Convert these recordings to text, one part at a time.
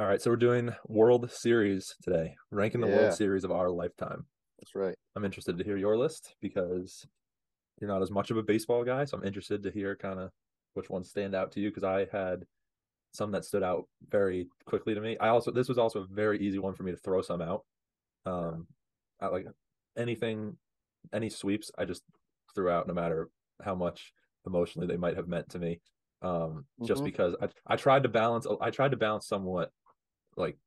All right, so we're doing World Series today, ranking the Yeah. World Series of our lifetime. That's right. I'm interested to hear your list because you're not as much of a baseball guy, so I'm interested to hear kind of which ones stand out to you because I had some that stood out very quickly to me. I also this was also a very easy one for me to throw some out. Um, I like anything, any sweeps, I just threw out no matter how much emotionally they might have meant to me. Um, just Mhm. because I I tried to balance I tried to balance somewhat like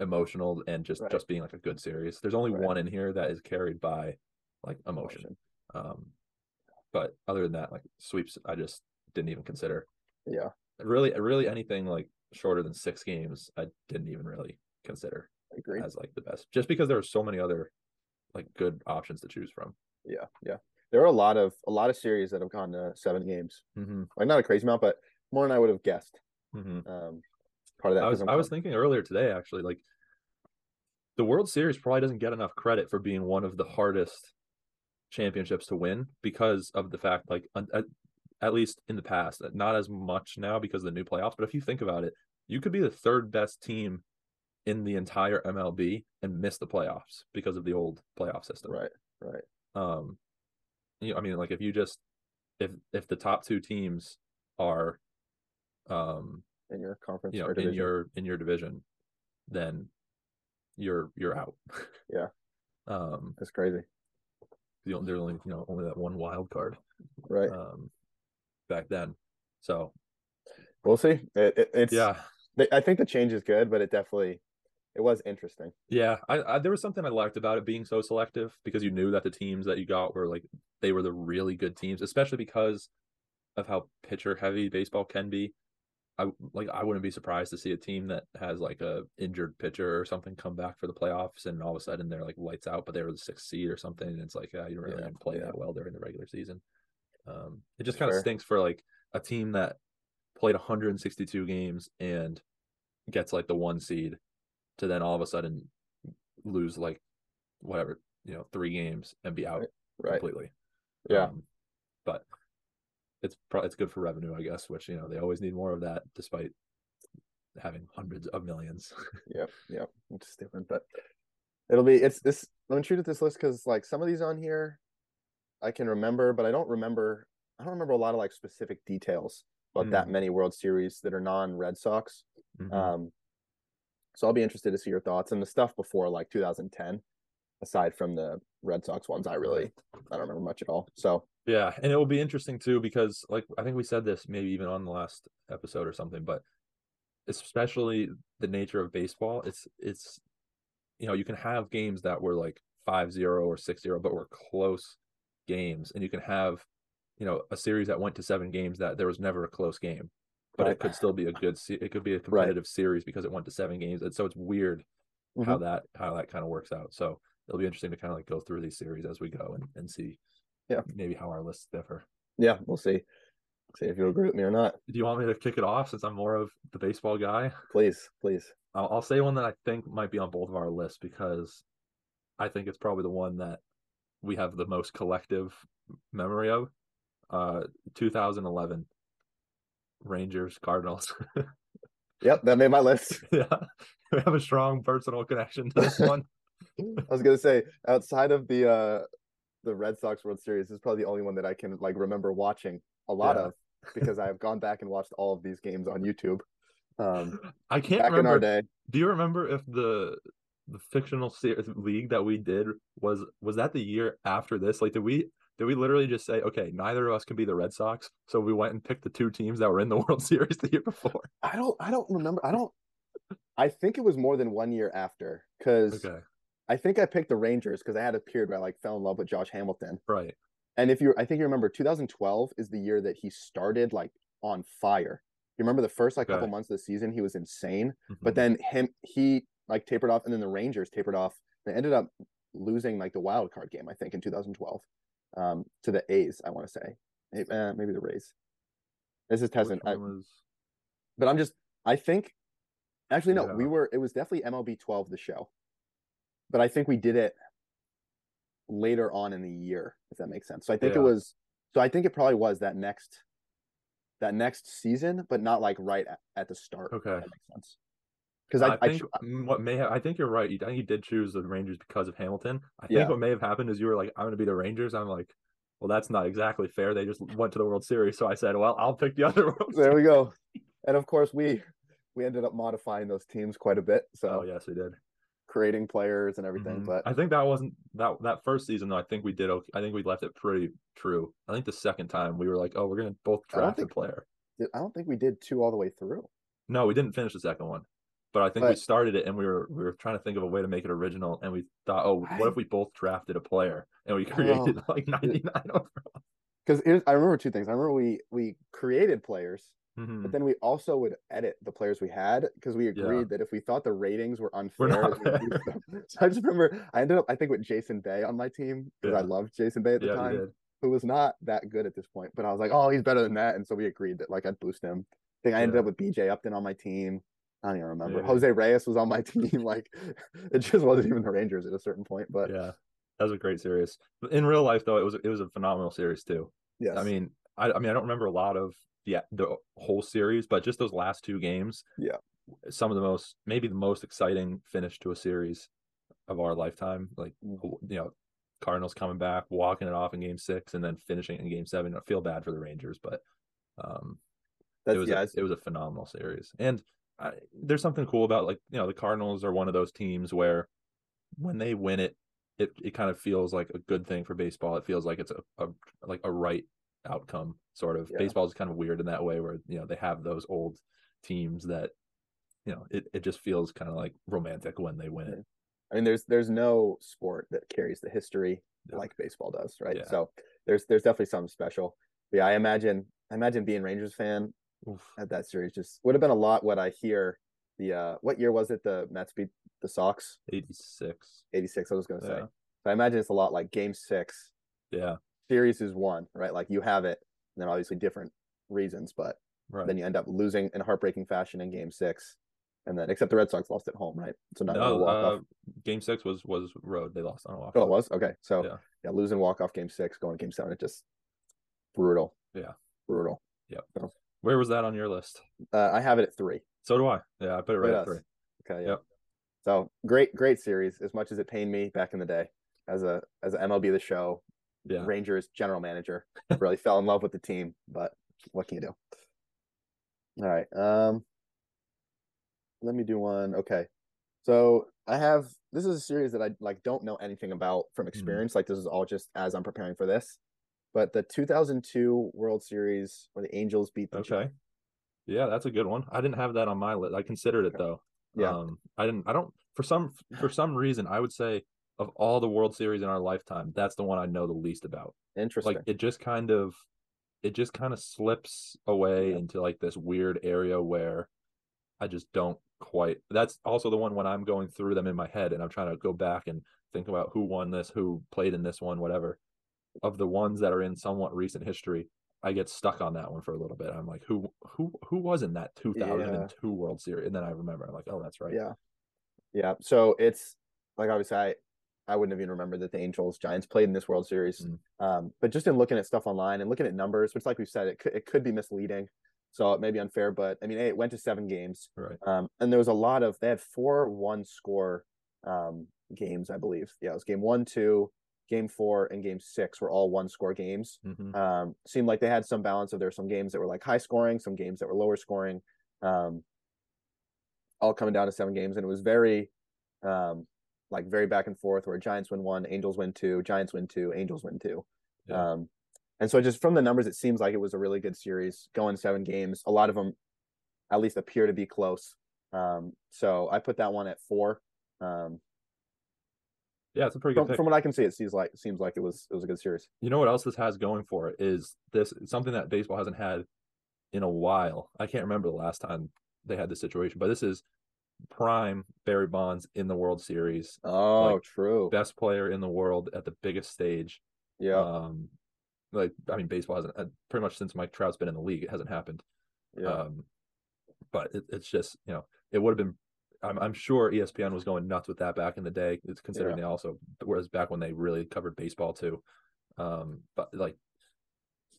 emotional and just Right. just being like a good series. There's only Right. one in here that is carried by like emotion. Um, but other than that, like sweeps, I just didn't even consider. Yeah, Really, really anything like shorter than six games, I didn't even really consider I agree. as like the best, just because there are so many other like good options to choose from. Yeah, yeah. There are a lot of a lot of series that have gone to seven games. Mm-hmm. Like not a crazy amount, but more than I would have guessed. Mm-hmm. Um, part of that. I was I'm was thinking earlier today actually, like the World Series probably doesn't get enough credit for being one of the hardest championships to win because of the fact like at, at least in the past, not as much now because of the new playoffs, but if you think about it, you could be the third best team in the entire MLB and miss the playoffs because of the old playoff system. right, right. Um you know, I mean like if you just if if the top two teams are um In your conference you know or in your in your division then you're you're out Yeah. um That's crazy. you know, there's only you know only that one wild card Right. um back then so we'll see. It, it, it's yeah I think the change is good, but it definitely it was interesting. yeah I, I there was something i liked about it being so selective because you knew that the teams that you got were like they were the really good teams especially because of how pitcher heavy baseball can be i like i wouldn't be surprised to see a team that has like a injured pitcher or something come back for the playoffs and all of a sudden they're like lights out but they were the sixth seed or something and it's like yeah, you don't really Yeah, play yeah. that well during the regular season um it just kind of sure. stinks for like a team that played 162 games and gets like the one seed to then all of a sudden lose like whatever you know three games and be out Right. completely Yeah. um, but it's probably it's good for revenue i guess which you know they always need more of that despite having hundreds of millions Yep, yep. It's different, but it'll be it's this. Let me treat it this list because like some of these on here, I can remember, but I don't remember. I don't remember a lot of like specific details about that Mm. many World Series that are non Red Sox. Mhm. Um, so I'll be interested to see your thoughts and the stuff before like 2010. Aside from the Red Sox ones, I really I don't remember much at all. So Yeah, and it will be interesting too because like I think we said this maybe even on the last episode or something, but especially the nature of baseball, it's it's you know, you can have games that were like 5-0 or 6-0 but were close games and you can have you know, a series that went to 7 games that there was never a close game. But Right. it could still be a good se- it could be a competitive series because it went to 7 games. And so it's weird how Mhm. that how that kind of works out. So it'll be interesting to kind of like go through these series as we go and, and see Yeah. maybe how our lists differ. yeah, we'll see. See if you agree with me or not. Do you want me to kick it off since I'm more of the baseball guy? Please, please. I'll, I'll say one that I think might be on both of our lists because I think it's probably the one that we have the most collective memory of. Uh, 2011 Rangers Cardinals. Yep, that made my list. yeah, we have a strong personal connection to this one. I was gonna say outside of the uh the Red Sox World Series, this is probably the only one that I can like remember watching a lot Yeah. of because I have gone back and watched all of these games on YouTube. Um, I can't back in remember. our day, Do you remember if the the fictional se- league that we did was was that the year after this? Like, did we did we literally just say, okay, neither of us can be the Red Sox, so we went and picked the two teams that were in the World Series the year before? I don't, I don't remember. I don't. I think it was more than one year after because Okay, I think I picked the Rangers because I had a period where I like fell in love with Josh Hamilton. right. And if you, I think you remember, 2012 is the year that he started like on fire. You remember the first like couple months of the season, he was insane. But Mhm. then him, he like tapered off, and then the Rangers tapered off. They ended up losing like the wild card game, I think, in 2012, um, to the A's. I want to say, maybe, uh, maybe the Rays. This is testing, I, was but I'm just, I think, actually no, we were. It was definitely MLB 12 the show, but I think we did it later on in the year, if that makes sense. So I think Yeah. it was. So I think it probably was that next, that next season, but not like right at, at the start. Okay. that makes sense. because I, I, I, think mm, what may have, I think you're right. You- I think you did choose the Rangers because of Hamilton. I think Yeah. what may have happened is you were like, I'm going to be the Rangers. I'm like, well, that's not exactly fair. They just went to the World Series, so I said, well, I'll pick the other World there we go. And of course, we we ended up modifying those teams quite a bit. So Oh yes, we did. Creating players and everything. Mhm. But I think that wasn't that that first season though. I think we did. Okay. I think we left it pretty true. I think the second time we were like, oh, we're going to both draft think- a player. I don't think we did two all the way through. No, we didn't finish the second one. But I think we started it and we were we were trying to think of a way to make it original and we thought, oh, what I- if we both drafted a player and we Oh. created like 99 overall? Because I remember two things. I remember we we created players, Mhm. but then we also would edit the players we had because we agreed that if we thought the ratings were unfair, fair. so I just remember I ended up I think with Jason Bay on my team because I loved Jason Bay at the Yeah, time, who was not that good at this point. But I was like, oh, he's better than that, and so we agreed that like I'd boost him. I think I ended up with BJ Upton on my team. I don't even remember. Jose Reyes was on my team. Like it just wasn't even the Rangers at a certain point. But Yeah. That was a great series. In real life though, it was it was a phenomenal series too. Yeah, I mean, I, I mean, I don't remember a lot of the the whole series, but just those last two games. Yeah. Some of the most, maybe the most exciting finish to a series of our lifetime. Like, Mm. you know, Cardinals coming back, walking it off in Game Six, and then finishing in Game Seven. I feel bad for the Rangers, but um, that's it was yeah, a, it was a phenomenal series, and I, there's something cool about like you know the Cardinals are one of those teams where when they win it, it it kind of feels like a good thing for baseball. It feels like it's a, a like a right outcome sort of. Yeah. Baseball is kind of weird in that way where you know they have those old teams that you know it, it just feels kind of like romantic when they win it. I mean, there's there's no sport that carries the history Yeah. like baseball does, right? Yeah. So there's there's definitely something special. But yeah, I imagine I imagine being Rangers fan Oof. at that series just would have been a lot. What I hear the uh what year was it? The Mets beat the Sox, 86. eighty six. I was gonna say. So I imagine it's a lot like Game Six. Yeah. Series is one, right? Like you have it, and then obviously different reasons, but Right. then you end up losing in heartbreaking fashion in Game Six, and then except the Red Sox lost at home, right? So not no, walk uh, game six was was road. They lost on a walk. Oh, it was okay. So Yeah. yeah, losing walk off game six, going game seven, it just brutal. Yeah. brutal. Yep. Where was that on your list? Uh, I have it at three. So do I. Yeah, I put it right at at three. Okay, yeah. Yep. So great, great series. As much as it pained me back in the day as a as a MLB the Show Yeah. Rangers general manager, really fell in love with the team. But what can you do? All right. Um, let me do one. Okay. So I have this is a series that I like don't know anything about from experience. Like this is all just as I'm preparing for this. But the 2002 World Series where the Angels beat the Okay. Yeah, that's a good one. I didn't have that on my list. I considered it Okay. though. Yeah. Um, I didn't. I don't. For some for some reason, I would say of all the World Series in our lifetime, that's the one I know the least about. Interesting. Like it just kind of, it just kind of slips away Yeah. into like this weird area where I just don't quite. That's also the one when I'm going through them in my head and I'm trying to go back and think about who won this, who played in this one, whatever. Of the ones that are in somewhat recent history, I get stuck on that one for a little bit. I'm like, who who who was in that 2002 World Series? And then I remember, I'm like, oh, that's right. Yeah. Yeah. So it's like obviously I I wouldn't have even remembered that the Angels Giants played in this World Series. Mm. Um, but just in looking at stuff online and looking at numbers, which like we said, it could it could be misleading. So it may be unfair, but I mean, hey, it went to seven games. Right. Um, and there was a lot of they had four one score um games, I believe. Yeah, it was game one, two, game four, and game six were all one score games hmm um, seemed like they had some balance of there were some games that were like high scoring, some games that were lower scoring, um, all coming down to seven games, and it was very, um, like very back and forth. Where Giants win one, Angels win two, Giants win two, Angels win two, Yeah. um, and so just from the numbers, it seems like it was a really good series, going seven games. A lot of them, at least, appear to be close. Um, so I put that one at four. Um, Yeah, it's a pretty good from, pick. from what I can see, it seems like seems like it was it was a good series. You know what else this has going for it is this something that baseball hasn't had in a while. I can't remember the last time they had this situation, but this is prime Barry Bonds in the World Series, Oh, Like, true. best player in the world at the biggest stage. Yeah, Um, like I mean, baseball hasn't uh, pretty much since Mike Trout's been in the league, it hasn't happened. yeah. Um, but it, it's just you know it would have been. I'm, I'm sure ESPN was going nuts with that back in the day. It's considering they also, whereas back when they really covered baseball too. Um, but like,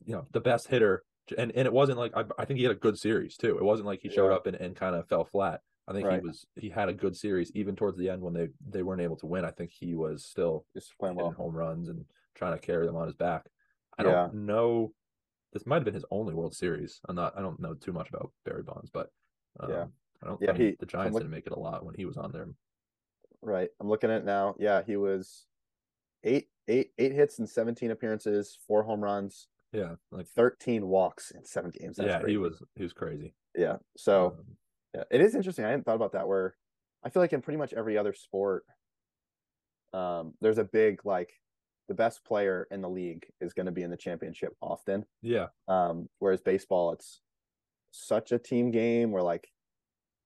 you know, the best hitter, and and it wasn't like I, I think he had a good series too. It wasn't like he showed Yeah. up and, and kind of fell flat. I think Right. he was he had a good series even towards the end when they they weren't able to win. I think he was still Just playing well. home runs and trying to carry them on his back. I Yeah. don't know. This might have been his only World Series. I'm not. I don't know too much about Barry Bonds, but um, Yeah. I don't. Yeah, he- the Giants look- didn't make it a lot when he was on there. Right. I'm looking at it now. Yeah, he was eight, eight, eight hits and 17 appearances, four home runs, Yeah, like 13 walks in seven games. That's yeah, crazy. he was he was crazy. Yeah. So Um, yeah, it is interesting. I hadn't thought about that. Where I feel like in pretty much every other sport, um, there's a big like the best player in the league is going to be in the championship often. yeah, Um, whereas baseball, it's such a team game where like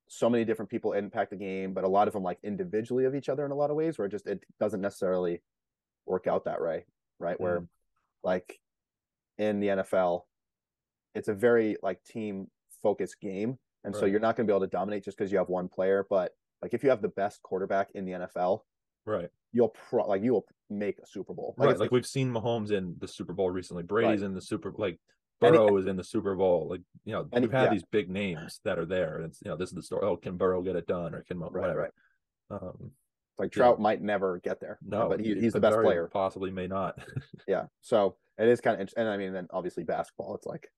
so many different people impact the game, but a lot of them like individually of each other in a lot of ways where it just it doesn't necessarily work out that way, right? Where Mm. like in the NFL, it's a very like team focused game. And so you're not going to be able to dominate just because you have one player. But like if you have the best quarterback in the NFL, right, you'll pro like you will make a Super Bowl. right. it's- Like we've seen Mahomes in the Super Bowl recently. Brady's in the Super like Any- Burrow is in the Super Bowl. Like you know, Any- we've had yeah. these big names that are there, and it's you know this is the story. Oh, can Burrow get it done, or can Mo- right, right. Um, Like Yeah. Trout might never get there. no, but he, he's the best player. Possibly may not. Yeah. So it is kind of interesting. And I mean, then obviously basketball, it's like,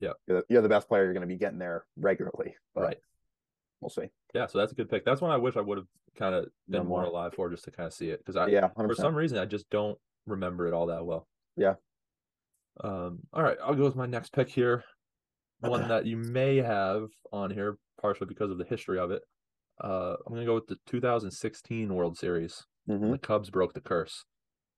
Yeah. you're the, you're the best player. You're going to be getting there regularly. Right. We'll see. Yeah. So that's a good pick. That's one I wish I would have kind of been more alive for, just to kind of see it, because I yeah. 100%. for some reason I just don't remember it all that well. Yeah. Um. All right, I'll go with my next pick here. One that you may have on here, partially because of the history of it. Uh, I'm gonna go with the 2016 World Series. Mhm. The Cubs broke the curse,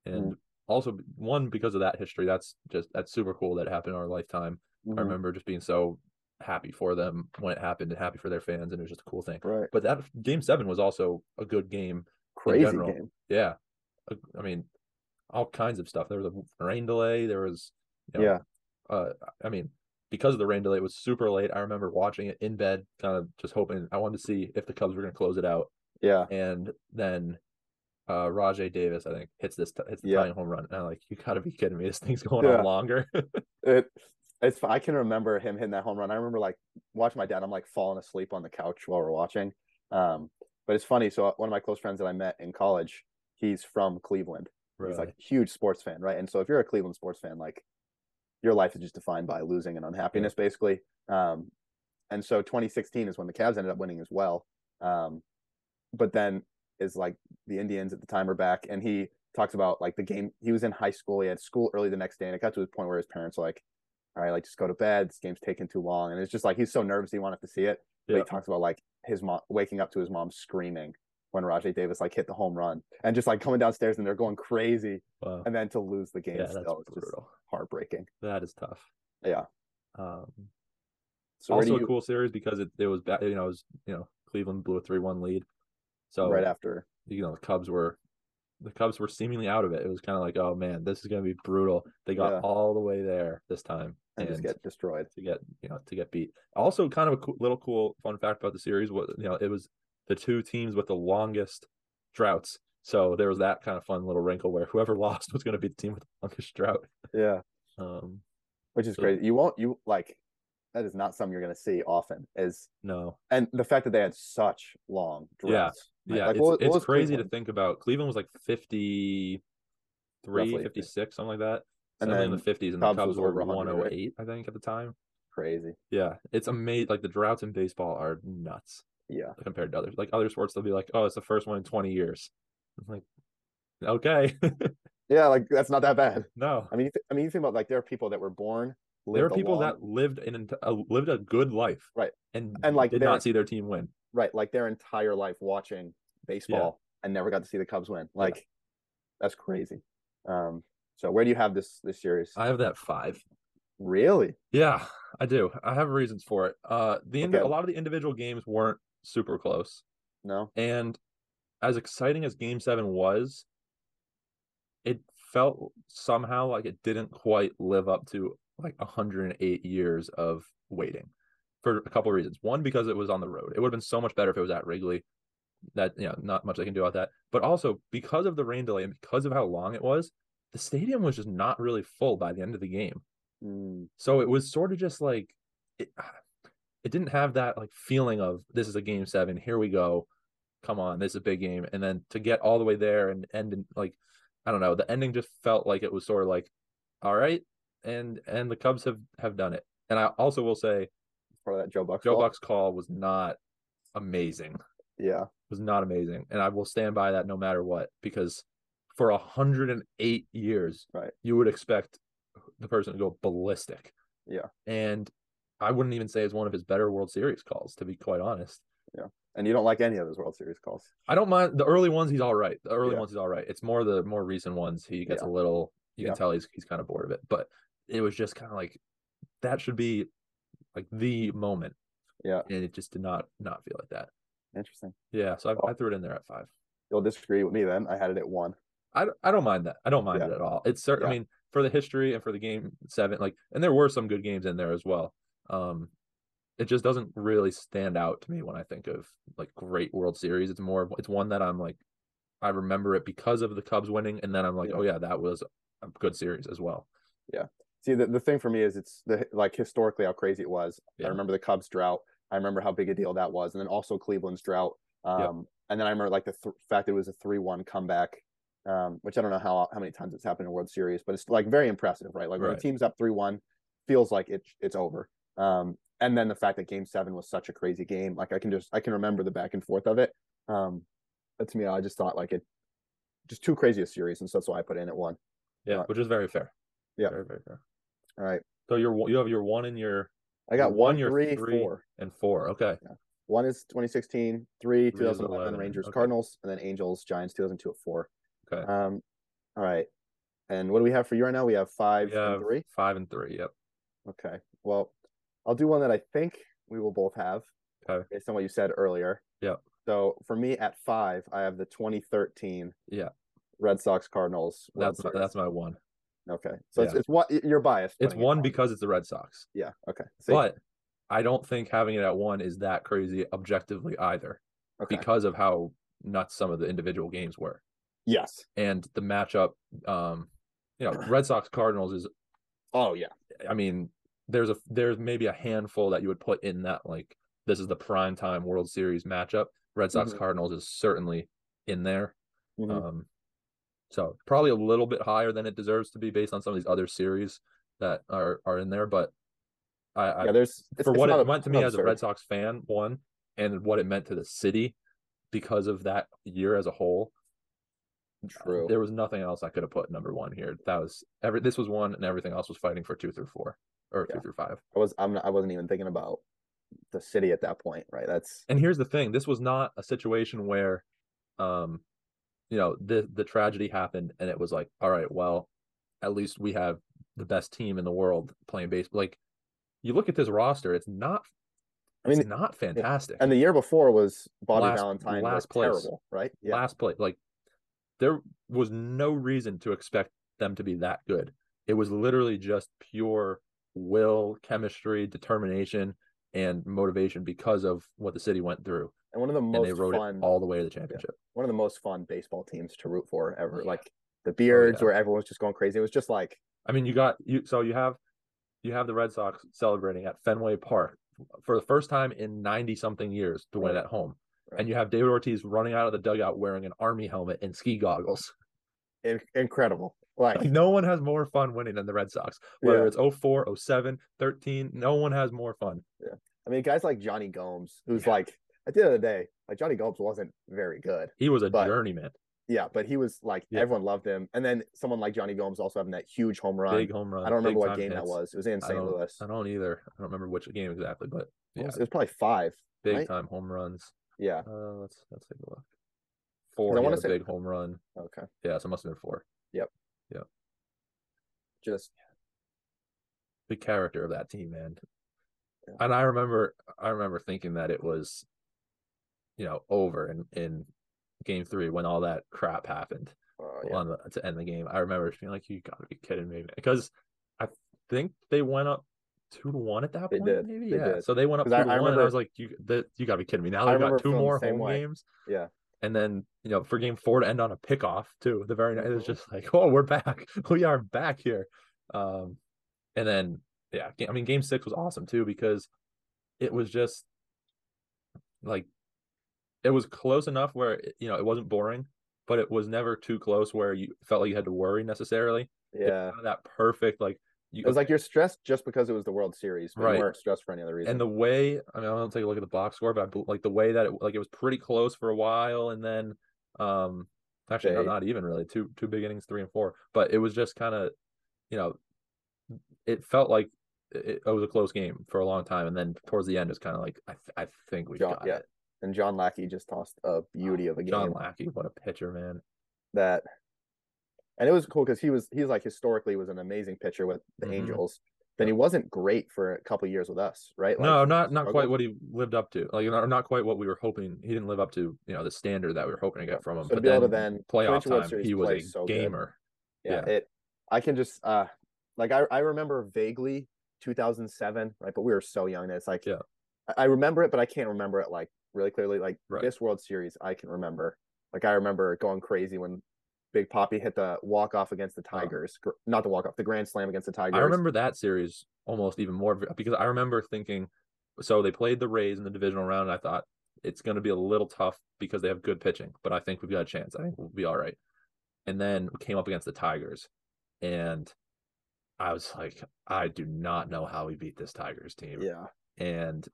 and also one because of that history. That's just that's super cool that happened in our lifetime. I Mhm. remember just being so happy for them when it happened and happy for their fans, and it was just a cool thing. Right. But that game seven was also a good game Crazy game. yeah, I mean, all kinds of stuff. There was a rain delay. There was, you know, Yeah. Uh, I mean, because of the rain delay, it was super late. I remember watching it in bed, kind of just hoping. I wanted to see if the Cubs were going to close it out, Yeah. and then uh Rajai Davis, I think, hits this t- hits the Yeah. tying home run. And I'm like, you got to be kidding me! This thing's going Yeah. on longer. It, it's, I can remember him hitting that home run. I remember like watching my dad. I'm like falling asleep on the couch while we're watching. Um, but it's funny. So one of my close friends that I met in college, he's from Cleveland. He's like a huge sports fan, right? And so if you're a Cleveland sports fan, like your life is just defined by losing and unhappiness, basically. Um, and so 2016 is when the Cavs ended up winning as well. Um, but then is like the Indians at the time are back, and he talks about like the game. He was in high school. He had school early the next day, and it got to his point where his parents were like, "All right, like just go to bed. This game's taking too long." And it's just like he's so nervous he wanted to see it. But Yeah. he talks about like his mom waking up to his mom screaming when Rajai Davis like hit the home run, and just like coming downstairs and they're going crazy wow. and then to lose the game yeah, still is just brutal. heartbreaking. That is tough. Yeah. Um, So also do a cool series because it, it was ba- you know it was you know Cleveland blew a three one lead, so right after? you know the Cubs were the Cubs were seemingly out of it. It was kind of like oh man this is gonna be brutal. They got Yeah. all the way there this time And just get destroyed. to get you know to get beat. Also, kind of a cool, little cool fun fact about the series was you know it was the two teams with the longest droughts. So there was that kind of fun little wrinkle where whoever lost was going to be the team with the longest drought. Yeah. Um, Which is So- crazy. You won't you like that is not something you're gonna see often. Is no, and the fact that they had such long Yeah. droughts. right? yeah, Like, it's, what- what it's was crazy to think about. Cleveland was like 53, Roughly. 56, something like that. And Something in the 50s, and Cubs the Cubs were over 100, right? 108, I think, at the time. Crazy. Yeah, it's amazing. Like the droughts in baseball are nuts Yeah. compared to others. Like other sports, they'll be like, "Oh, it's the first one in 20 years." I'm like, okay, Yeah, like that's not that bad. no. I mean, th- I mean, you think about like there are people that were born. There are people long- that lived in uh, lived a good life, Right. and And, like, did they're- not see their team win. right, like their entire life watching baseball and never got to see the Cubs win. Like that's crazy. Um, so where do you have this this series? I have that five. really? Yeah, I do. I have reasons for it. Uh, the Okay. a lot of the individual games weren't super close, No. and as exciting as Game Seven was, it felt somehow like it didn't quite live up to like 108 years of waiting for a couple of reasons. One, because it was on the road. It would have been so much better if it was at Wrigley. That you know, not much they can do about that. But also because of the rain delay and because of how long it was, the stadium was just not really full by the end of the game. Mm, So it was sort of just like it, it didn't have that like feeling of this is a game seven, here we go, come on, this is a big game, and then to get all the way there and end in like I don't know, the ending just felt like it was sort of like, all right, and and the Cubs have have done it. And I also will say, of that Joe Buck. Joe. Buck's call was not amazing. Yeah, Was not amazing, and I will stand by that no matter what because for 108 years, Right. you would expect the person to go ballistic. Yeah. and I wouldn't even say it's one of his better World Series calls, to be quite honest. Yeah. And you don't like any of those World Series calls. I don't mind the early ones. He's all right. The early Yeah. ones he's all right. It's more the more recent ones. He gets Yeah. a little. You Yeah. can tell he's he's kind of bored of it. But it was just kind of like that should be like the moment. Yeah. and it just did not not feel like that. Interesting. Yeah, so I. I threw it in there at five. You'll disagree with me then. I had it at one. I, don't- I don't mind that. I don't mind Yeah. it at all. It's certain. I mean, for the history and for the game seven, like, and there were some good games in there as well. Um, it just doesn't really stand out to me when I think of like great World Series. It's more, of- it's one that I'm like, I remember it because of the Cubs winning, and then I'm like, Yeah. oh yeah, that was a good series as well. Yeah. See, the, the thing for me is it's the like historically how crazy it was. Yeah. I remember the Cubs drought. I remember how big a deal that was, and then also Cleveland's drought. Um, and then I remember like the th- fact that it was a three-one comeback, um, which I don't know how how many times it's happened in World Series, but it's like very impressive, right? Like when Right. the team's up three-one, feels like it's it's over. Um, and then the fact that Game Seven was such a crazy game, like I can just I can remember the back and forth of it. Um, to me, I just thought like it, just too crazy a series, and so that's why I put in at one. Yeah, which is very fair. Yeah. very very fair. All right, So you're you have your one and your I got one, one, your three, three. four. and four. Okay, One is 2016, three, Three 2011 Rangers, okay. Cardinals, and then Angels, Giants, 2002 at four. Okay. Um, all right. And what do we have for you right now? We have five We have and three. five and three. Yep. Okay. Well, I'll do one that I think we will both have Okay. based on what you said earlier. Yep. So for me at five, I have the 2013 Yeah. Red Sox Cardinals. World That's my, that's my one. okay. So it's, Yeah. it's what you're biased. It's putting it one because it's the Red Sox. yeah. Okay. See? But I don't think having it at one is that crazy objectively either, okay. because of how nuts some of the individual games were yes. and the matchup. Um, you know, Red Sox Cardinals is. Oh yeah. I mean, there's a there's maybe a handful that you would put in that like this is the prime time World Series matchup. Red Sox Mhm. Cardinals is certainly in there. Mhm. Um, so probably a little bit higher than it deserves to be based on some of these other series that are are in there. But I, I yeah. There's it's- for it's what it a- meant to me as a. Red Sox fan, one, and what it meant to the city because of that year as a whole. True. There was nothing else I could have put number one here. That was every this was one and everything else was fighting for two through four or Yeah. two through five. I was I'm not, I wasn't even thinking about the city at that point, right? That's And here's the thing, this was not a situation where um you know the the tragedy happened and it was like, all right, well, at least we have the best team in the world playing baseball. Like you look at this roster, it's not I mean, it's not fantastic. and the year before was Bobby Last- Valentine was last place. terrible, right? Yeah. last play like there was no reason to expect them to be that good it was literally just pure will chemistry determination and motivation because of what the city went through and one of the and they most rode fun it all the way to the championship one of the most fun baseball teams to root for ever. Yeah. Like the oh, Beards yeah. where everyone was just going crazy. It was just like i mean you got you so you have you have the red sox celebrating at fenway park for the first time in 90 something years to win at home Right. and you have david ortiz running out of the dugout wearing an army helmet and ski goggles in- incredible. Like Like no one has more fun winning than the Red Sox. Whether Yeah. it's 04, 07, 13, no one has more fun. Yeah. I mean, guys like Jonny Gomes, who's Yeah. like at the end of the day, like Jonny Gomes wasn't very good. He was a But- journeyman. Yeah, but he was like Yeah. everyone loved him. And then someone like Jonny Gomes also having that huge home run. Big home run. I don't remember what game that was. It was in St. Louis. I don't either. I don't remember which game exactly, but It was, it was probably five. big right? time home runs. Yeah. Uh, let's let's take a look. Four. I wanna say- big home run. Okay. Yeah, so it must have been four. Yep. Yep. Just The character of that team, man. Yeah. And I remember, I remember thinking that it was, you know, over in in game three when all that crap happened. uh, yeah. on the, to end the game. I remember being like, "You got to be kidding me!" Because I think they went up two to one at that They point. did. Maybe They yeah. did. So they went up two I- to I one, and I was like, "You, the, you got to be kidding me!" Now they've got two more home way. games, Yeah. and then you know for game four to end on a pickoff too. The very night it was Mhm. just like, "Oh, we're back! We are back here." Um, and then yeah, I mean, game six was awesome too because it was just like it was close enough where you know it wasn't boring, but it was never too close where you felt like you had to worry necessarily. Yeah. that perfect like you It was like you're stressed just because it was the World Series, but Right. you weren't stressed for any other reason. and the way I mean I'll take a look at the box score, but I, like the way that it like it was pretty close for a while, and then um actually no, They- not even really two two big innings, three and four, but it was just kind of you know it felt like it, it was a close game for a long time, and then towards the end it's kind of like I th- I think we got yeah, it. and John Lackey just tossed a beauty of a game John Lackey, what a pitcher, man. that, and it was cool because he was he's like historically was an amazing pitcher with the Mhm. Angels. Then he wasn't great for a couple years with us, right? Like, no, not not quite what he lived up to. Like not, not quite what we were hoping. He didn't live up to you know the standard that we were hoping to get from him. So but be able to then then playoff clinch a World time, he was a so good. gamer. yeah, Yeah. it i can just uh like i i remember vaguely 2007 right but we were so young that it's like Yeah. I, I remember it but i can't remember it like really clearly like Right. this world series i can remember like i remember going crazy when big Papi hit the walk off against the tigers Gr- not the walk off the grand slam against the tigers I remember that series almost even more because I remember thinking, so they played the Rays in the divisional round, and I thought it's going to be a little tough because they have good pitching, but I think we've got a chance. I think we'll be all right. And then we came up against the Tigers, and I was like, I do not know how we beat this Tigers team. yeah and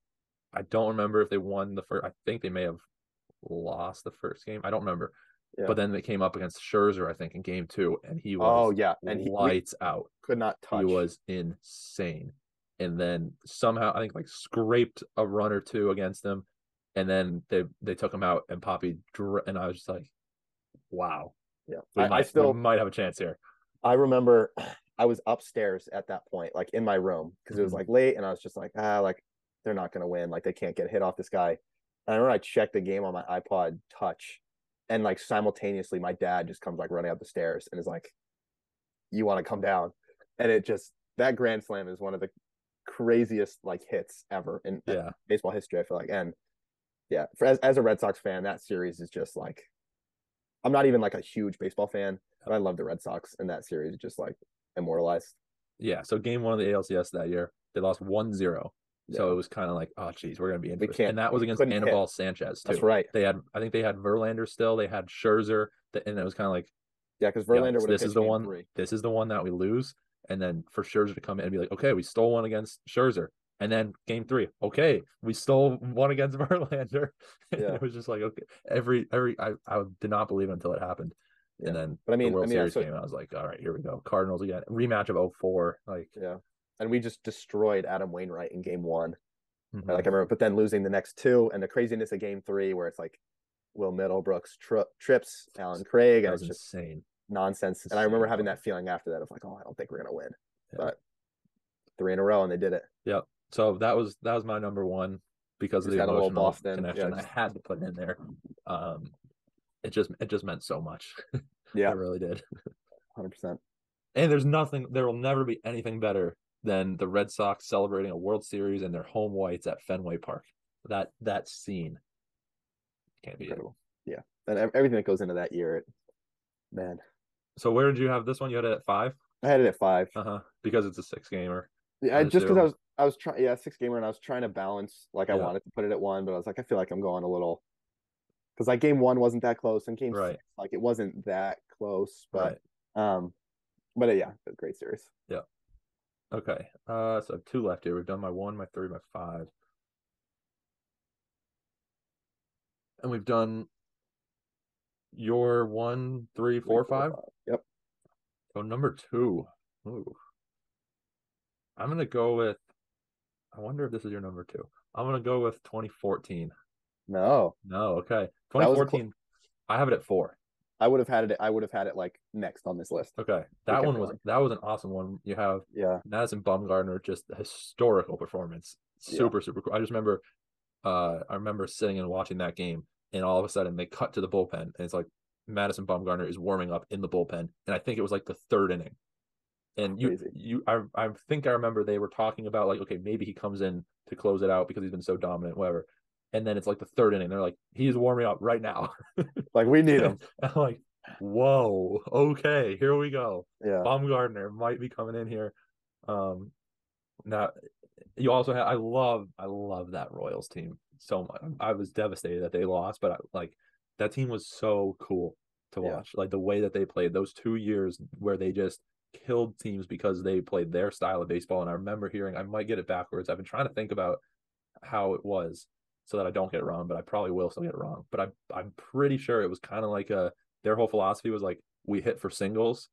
I don't remember if they won the first. I think they may have lost the first game. I don't remember. Yeah. But then they came up against Scherzer, I think, in game two, and he was oh yeah and he lights out. could not touch He was insane. And then somehow I think like scraped a run or two against them, and then they they took him out and Papi dr- and I was just like, wow, yeah we, I, I might, we still might have a chance here. I remember I was upstairs at that point, like in my room, because it was Mhm. like late, and I was just like, ah, like they're not gonna win, like they can't get hit off this guy. And I remember I checked the game on my iPod Touch, and like simultaneously, my dad just comes like running up the stairs and is like, "You want to come down?" And it just that grand slam is one of the craziest like hits ever in uh, Yeah, baseball history. I feel like, and yeah, for, as as a Red Sox fan, that series is just like, I'm not even like a huge baseball fan, but I love the Red Sox, and that series is just like immortalized. yeah. So game one of the ALCS that year, they lost 1-0. So Yeah. it was kind of like, oh geez, we're gonna be in We And that was against couldn't hit. Sanchez too. That's right. They had, I think they had Verlander still. They had Scherzer, and it was kind of like, Yeah, because Yeah, Verlander would have this is the one. Three. This is the one that we lose, and then for Scherzer to come in and be like, okay, we stole one against Scherzer, and then game three, okay, we stole one against Verlander. And Yeah. it was just like okay, every every I, I did not believe it until it happened, Yeah. and then But I mean, the World I mean, Series so- came, and I was like, all right, here we go, Cardinals again, rematch of 04. like Yeah, and we just destroyed Adam Wainwright in Game One. mhm. Like I remember, but then losing the next two, and the craziness of Game Three, where it's like Will Middlebrooks tri- trips Allen Craig, that and was it's just insane. nonsense. And I remember having that feeling after that of like, oh, I don't think we're gonna win. Yeah. But three in a row, and they did it. Yep. So that was that was my number one because of the had a little emotional Boston, yeah, connection. just- I had to put it in there. Um, it just it just meant so much. Yeah, it really did. hundred percent. And there's nothing, there will never be anything better than the Red Sox celebrating a World Series and their home whites at Fenway Park. That that scene can't be. Incredible. And everything that goes into that year, it, man, So where did you have this one? You had it at five? I had it at five. Uh huh. Because it's a six gamer. Yeah, I, just because. I was I was trying yeah six gamer and I was trying to balance like I Yeah. wanted to put it at one, but I was like I feel like I'm going a little because like game one wasn't that close and game Right. six like it wasn't that close, but Right. um, but uh, yeah, great series. Okay. Uh, so I have two left here. We've done my one, my three, my five, and we've done your one, three, four, five. Yep. So number two. Ooh. I'm gonna go with. I wonder if this is your number two. I'm gonna go with 2014. No, No, okay. was a cl- 2014. I have it at four. I would have had it. I would have had it like next on this list. Okay, that one was going. that was an awesome one. You have Yeah, Madison Bumgarner, just a historical performance. Yeah. Super, super cool. I just remember, uh, I remember sitting and watching that game, and all of a sudden they cut to the bullpen, and it's like Madison Bumgarner is warming up in the bullpen, and I think it was like the third inning. And you, Crazy. you, I, I think I remember they were talking about like, okay, maybe he comes in to close it out because he's been so dominant, whatever. And then it's like the third inning. They're like, he's warming up right now. like we need him. I'm like, whoa, okay, here we go. Yeah, Baumgartner might be coming in here. Um, now you also have I love I love that Royals team so much. I was devastated that they lost, but I, like that team was so cool to Yeah. watch. Like the way that they played those two years where they just killed teams because they played their style of baseball. And I remember hearing I might get it backwards. I've been trying to think about how it was so that I don't get it wrong, but I probably will still get it wrong. But I I'm pretty sure it was kind of like a their whole philosophy was like we hit for singles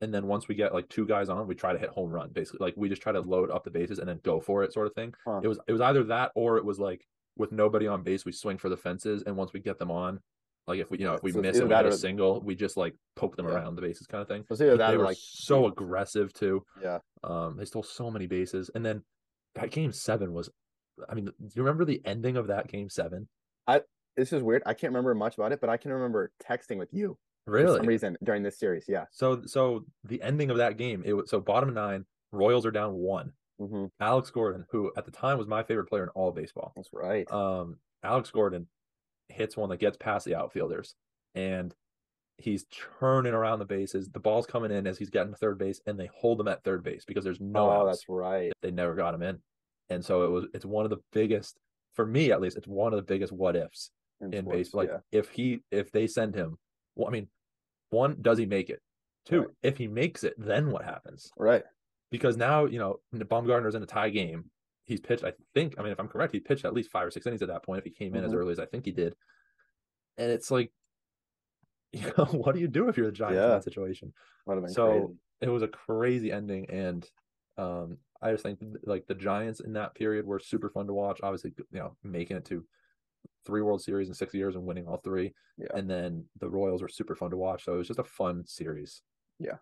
and then once we get like two guys on, we try to hit home run basically. Like we just try to load up the bases and then go for it, sort of thing. Huh. It was it was either that or it was like with nobody on base, we swing for the fences, and once we get them on, like if we you know if we So miss and we that a single, we just like poke them Yeah. around the bases, kind of thing. Either that they were like so aggressive too. yeah. Um, they stole so many bases, and then that game seven was. I mean, do you remember the ending of that game seven? I This is weird. I can't remember much about it, but I can remember texting with you for Really? some reason during this series. Yeah. So so the ending of that game, it was so bottom nine, Royals are down one. hmm Alex Gordon, who at the time was my favorite player in all baseball. That's right. Um, Alex Gordon hits one that gets past the outfielders, and he's churning around the bases. The ball's coming in as he's getting to third base, and they hold him at third base because there's no oh, outs. that's right. They never got him in, and so it was. It's one of the biggest for me, at least. It's one of the biggest what ifs in sports, baseball. Like yeah. if he if they send him, well, I mean, one does he make it? Two, Right. if he makes it, then what happens? Right. because now you know Baumgartner's in a tie game. He's pitched, I think. I mean, if I'm correct, he pitched at least five or six innings at that point. If he came in as Mhm. early as I think he did, and it's like, you know, what do you do if you're the Giants in that situation? So crazy. it was a crazy ending, and um, I just think like the Giants in that period were super fun to watch. Obviously, you know, making it to three World Series in six years and winning all three, Yeah. and then the Royals were super fun to watch. So it was just a fun series. Yeah.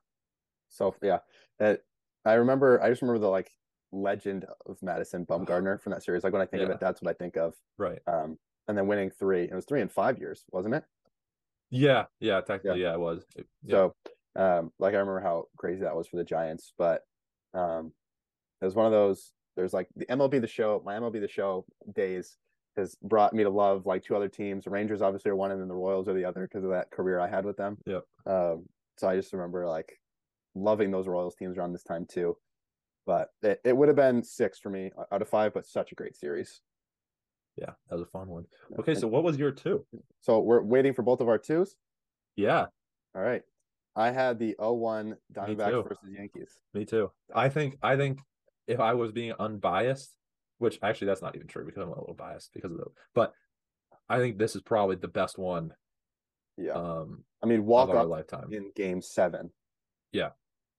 So yeah, uh, I remember. I just remember the like legend of Madison Bumgarner from that series. Like when I think of it, that's what I think of. Right. Um, and then winning three. It was three in five years, wasn't it? Yeah. Yeah. Technically, yeah, it was. It- yeah. So, um, like I remember how crazy that was for the Giants, but um, it was one of those. There's like the MLB the Show. My MLB the Show days has brought me to love like two other teams. The Rangers obviously are one, and then the Royals are the other because of that career I had with them. Yep. Um, so I just remember like loving those Royals teams around this time too. But it, it would have been six for me out of five, but such a great series. Yeah, that was a fun one. Okay, so what was your two? So we're waiting for both of our twos. Yeah, All right. I had the 0-1. Diamondbacks versus Yankees. me too. I think I think if I was being unbiased, which actually that's not even true because I'm a little biased because of the but I think this is probably the best one Yeah. um I mean, walk off lifetime. in game seven. Yeah.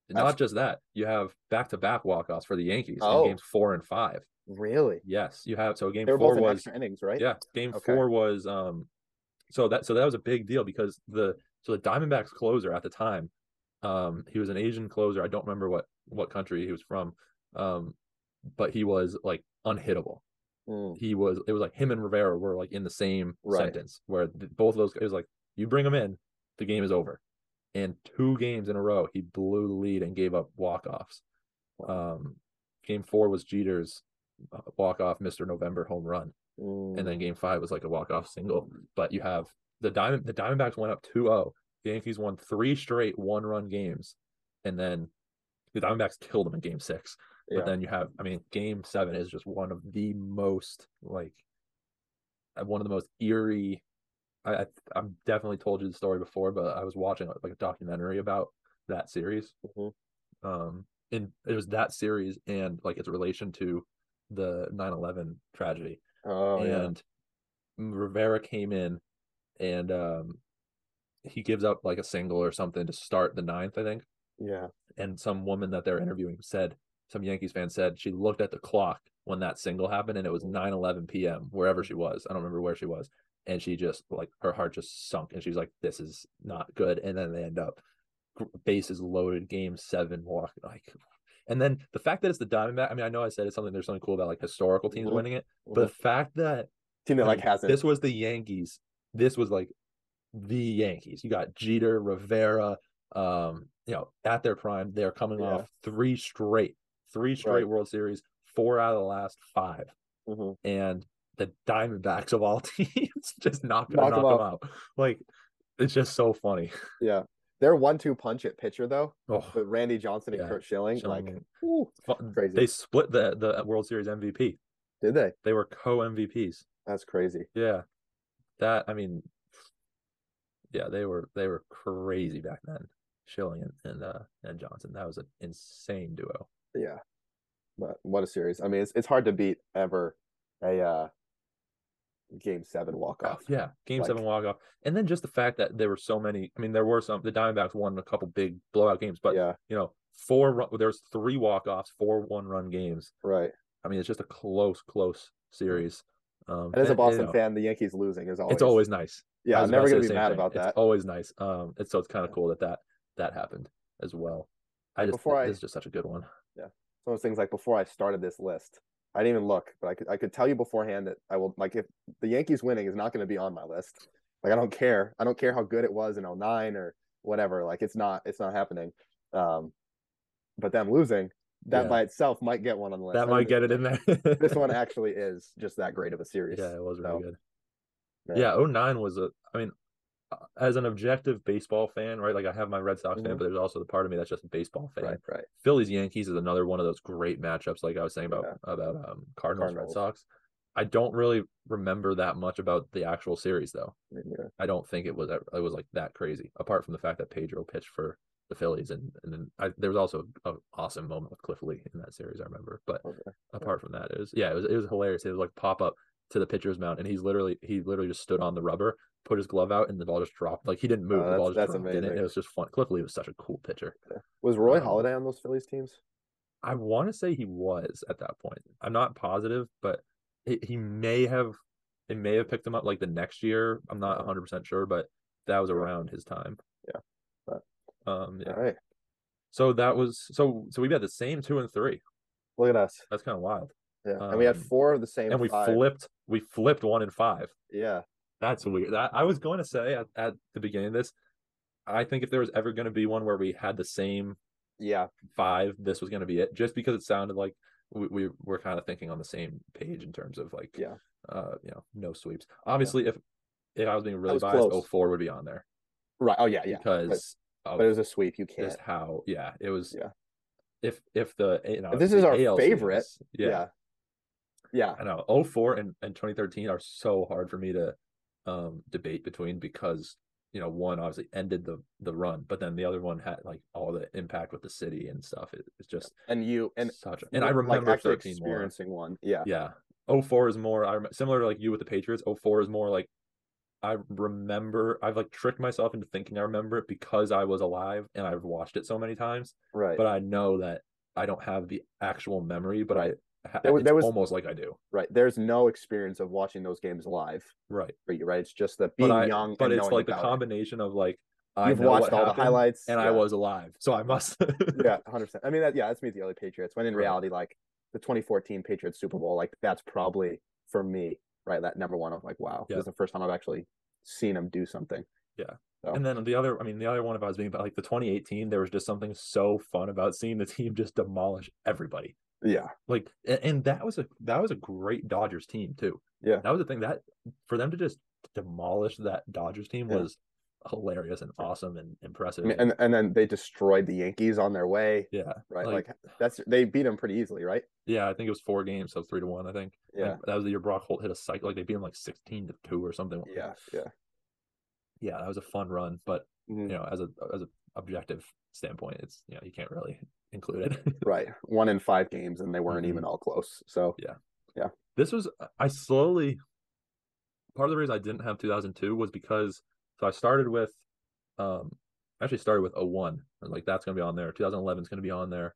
Not just that, you have back to back walk offs for the Yankees Oh. in games four and five. Really? Yes, you have so game They were four both in was extra innings, right? Yeah, game Okay. four was um so that so that was a big deal because the so the Diamondbacks closer at the time, um, he was an Asian closer. I don't remember what what country he was from. Um, but he was like unhittable. Mm, He was it was like him and Rivera were like in the same Right. sentence where th- both of those it was like you bring him in, the game is over. And two games in a row, he blew the lead and gave up walk offs. Um, game four was Jeter's walk off Mr. November home run mm. and then game five was like a walk off single. But you have the diamond the Diamondbacks went up 2-0. The Yankees won three straight one run games, and then the Diamondbacks killed them in game six. yeah. But then you have, I mean, game seven is just one of the most like uh, one of the most eerie. I, I I've definitely told you the story before, but I was watching like a documentary about that series. Mhm. Um, and it was that series and like its relation to the 9-11 tragedy oh yeah. and Rivera came in and um he gives up like a single or something to start the ninth, I think. Yeah. And some woman that they're interviewing said, some Yankees fan said she looked at the clock when that single happened and it was 9 11 p.m. wherever she was. I don't remember where she was. And she just like her heart just sunk and she's like, this is not good. And then they end up bases loaded, game seven, walk like. And then the fact that it's the Diamondback, I mean, I know I said it's something there's something cool about like historical teams Mhm. winning it, but the fact that team that like like, hasn't. this was the Yankees. This was like the Yankees. You got Jeter, Rivera, um, you know, at their prime. They're coming Yeah. off three straight, three straight Right. World Series, four out of the last five. Mhm. And the Diamondbacks of all teams just not Knock gonna 'em knock them out. Like it's just so funny. Yeah. their one-two punch at pitcher though, Oh, with Randy Johnson and Yeah, Curt Schilling, like, Schilling. whew, fu- crazy. they split the the World Series MVP. did they? They were co MVPs. That's crazy. Yeah, that I mean, yeah, they were they were crazy back then. Schilling and and, uh, and Johnson. That was an insane duo. Yeah. But what a series. I mean, it's it's hard to beat ever a uh game seven walk off. Yeah, game Like- seven walk off, and then just the fact that there were so many. I mean, there were some. The Diamondbacks won a couple big blowout games, but yeah, you know, four. There's three walk offs, four one run games. right. I mean, it's just a close, close series. Um, And as a you Boston know, fan, the Yankees losing is always it's always nice. yeah. I'm never gonna be mad thing. about that. It's always nice. Um, it's so it's kind of cool that that that happened as well. I just Before I- this is just such a good one. Yeah, some of those things like before I started this list, I didn't even look, but I could I could tell you beforehand that I will like if the Yankees winning is not going to be on my list. Like I don't care. I don't care how good it was in 09 or whatever. Like it's not it's not happening. Um, but them losing that Yeah. by itself might get one on the list. That mean, might get it in there. This one actually is just that great of a series. yeah, it was really So, good. yeah. Yeah, 09 was a. I mean, as an objective baseball fan, right? Like I have my Red Sox fan, Mhm. but there's also the part of me that's just a baseball fan. Right, right. Phillies Yankees is another one of those great matchups, like I was saying about Yeah. about um, Cardinals, Cardinals. Red Sox. I don't really remember that much about the actual series, though. I yeah. I don't think it was it was like that crazy. Apart from the fact that Pedro pitched for the Phillies, and and then I, there was also an awesome moment with Cliff Lee in that series. I remember, but Okay. apart from that, it was yeah, it was it was hilarious. It was like pop up to the pitcher's mound, and he's literally he literally just stood on the rubber, put his glove out, and the ball just dropped. Like he didn't move, Oh, the ball that's- just that's dropped in it. amazing. It was just fun. Cliff Lee was such a cool pitcher. Was Roy Um, Halladay on those Phillies teams? I want to say he was at that point. I'm not positive, but he, he may have. It may have picked him up like the next year. I'm not 100 percent sure, but that was around his time. Yeah. Um, yeah. All right. So that was so so we had the same two and three. Look at us. That's kind of wild. Yeah. and we had Um, four of the same And we five. flipped. We flipped one and five. Yeah. That's weird. That I was going to say at, at the beginning of this. I think if there was ever going to be one where we had the same Yeah. five, this was going to be it. Just because it sounded like we, we were kind of thinking on the same page in terms of like, Yeah. uh, you know, no sweeps. Obviously, if if I was being really was biased, close. 04 would be on there Right. Oh yeah, yeah. because But it was a sweep. You can't. just how, yeah, it was. Yeah. If if the you know If this is our AL favorite, series- yeah, yeah. Yeah. I know 04 and, and 2013 are so hard for me to um debate between because you know one obviously ended the the run, but then the other one had like all the impact with the city and stuff. It, it's just And you and such and I remember actually 13 more. experiencing one. Yeah. Yeah. 04 is more I rem- similar to like you with the Patriots. 04 is more like I remember I've like tricked myself into thinking I remember it because I was alive and I've watched it so many times, Right. but I know that I don't have the actual memory, but I There was- there was- almost like I do. right. There's no experience of watching those games live Right. for you, right? It's just the being but I, young. but it's like the about it. combination of like I You've watched all the highlights, and I was alive, so I must. yeah, hundred percent. I mean that yeah, that's me. The early Patriots. When in reality, like the 2014 Patriots Super Bowl, like that's probably for me, right? That number one of like, wow, Yeah. this is the first time I've actually seen him do something. So- And then the other, I mean, the other one about was being about like the 2018, there was just something so fun about seeing the team just demolish everybody. Yeah, Like, and that was a that was a great Dodgers team too. Yeah. that was the thing that for them to just demolish that Dodgers team Yeah. was hilarious and awesome and impressive. I mean, and and then they destroyed the Yankees on their way, yeah, right? Like, that's they beat them pretty easily, right? yeah, I think it was four games, so three to one. I think. And Yeah, that was the year Brock Holt hit a cycle. Like they beat him like 16 to two or something. yeah, yeah. yeah, that was a fun run. But Mhm. you know, as a as an objective standpoint, it's you know you can't really include it. Right, one in five games, and they weren't Mhm. even all close. So yeah, yeah. this was I slowly part of the reason I didn't have 2002 was because so I started with um I actually started with 01 and like that's gonna be on there. 2011 is gonna be on there.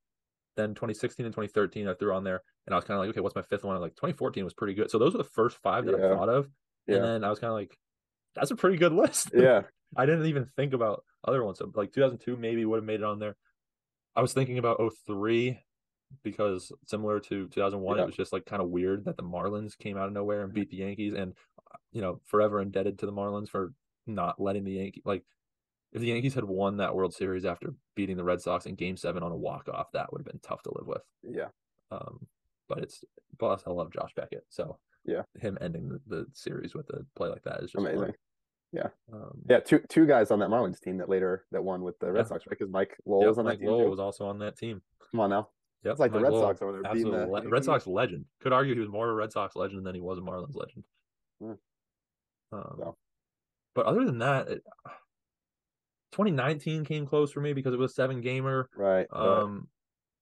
Then 2016 and 2013 I threw on there and I was kind of like okay what's my fifth one? I'm like 2014 was pretty good. So those were the first five that I thought of Yeah. and then I was kind of like that's a pretty good list. Yeah, I didn't even think about other ones. So like 2002 maybe would have made it on there. I was thinking about 03 because similar to 2001 Yeah. it was just like kind of weird that the Marlins came out of nowhere and beat the Yankees and uh, you know forever indebted to the Marlins for not letting the Yankee like if the Yankees had won that World Series after beating the Red Sox in game 7 on a walk-off that would have been tough to live with yeah, um but it's plus I love Josh Beckett so Yeah. him ending the, the series with a play like that is just fun. amazing. Yeah. Um, Yeah, two two guys on that Marlins team that later that won with the Red Yeah. Sox, right? Because Mike Lowell yep, was on Mike that team Lowell too. was also on that team. Come on now. Yep, It's like the Red Lowell, Sox over there absolute the le- Red Yankees. Sox legend. Could argue he was more of a Red Sox legend than he was a Marlins legend. Hmm. Um, So. But other than that, it, 2019 came close for me because it was a seven gamer. Right. right. um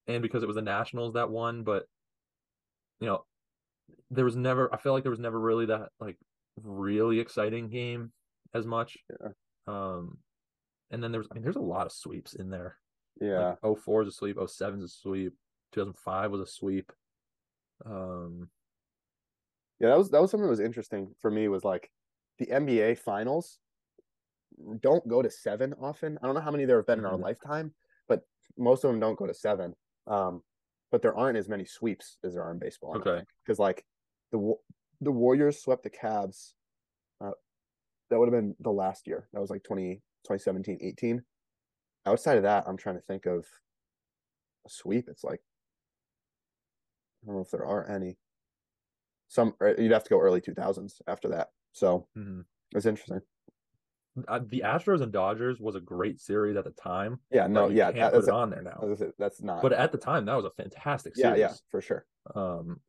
and because it was the nationals that won but you know there was never i feel like there was never really that like really exciting game as much Yeah. um and then there's i mean there's a lot of sweeps in there yeah. like 04 is a sweep 07 is a sweep 2005 was a sweep um Yeah, that was that was something that was interesting for me was like the NBA finals don't go to seven often. I don't know how many there have been in our Mhm. lifetime, but most of them don't go to seven. Um, but there aren't as many sweeps as there are in baseball. Okay. Because like the the Warriors swept the Cavs. Uh, that would have been the last year. That was like 20, 2017, 18. Outside of that, I'm trying to think of a sweep. It's like I don't know if there are any. Some you'd have to go early 2000s after that. So mhm. it's interesting. Uh, the astros and dodgers was a great series at the time Yeah, no, yeah, can't that, put that's it on there now that's, that's not. but at the time that was a fantastic yeah, series yeah, for sure. Um.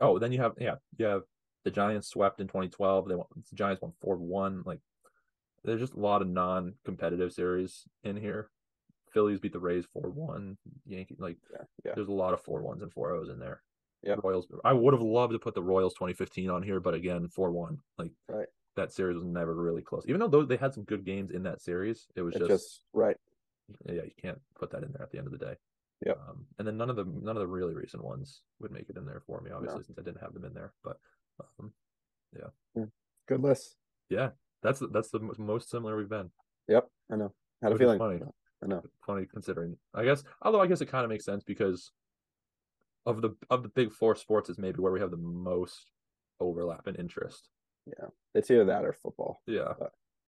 Oh, then you have yeah, you have the Giants swept in 2012. They won, the Giants won four one. Like there's just a lot of non-competitive series in here. Phillies beat the Rays four one. Yankee like Yeah, yeah. there's a lot of four ones and four O's in there. Yep. Royals. I would have loved to put the Royals 2015 on here, but again, four one. Like Right. that series was never really close. Even though they had some good games in that series, it was It's just, just right. yeah, you can't put that in there at the end of the day. Yep. Um, and then none of the none of the really recent ones would make it in there for me, obviously, since I didn't have them in there. But um, Good list. yeah, that's that's the most similar we've been. Yep, I know. Had a Which feeling. funny. I know. Funny considering, I guess. Although I guess it kind of makes sense because of the of the big four sports is maybe where we have the most overlap and interest. Yeah, it's either that or football. Yeah. But-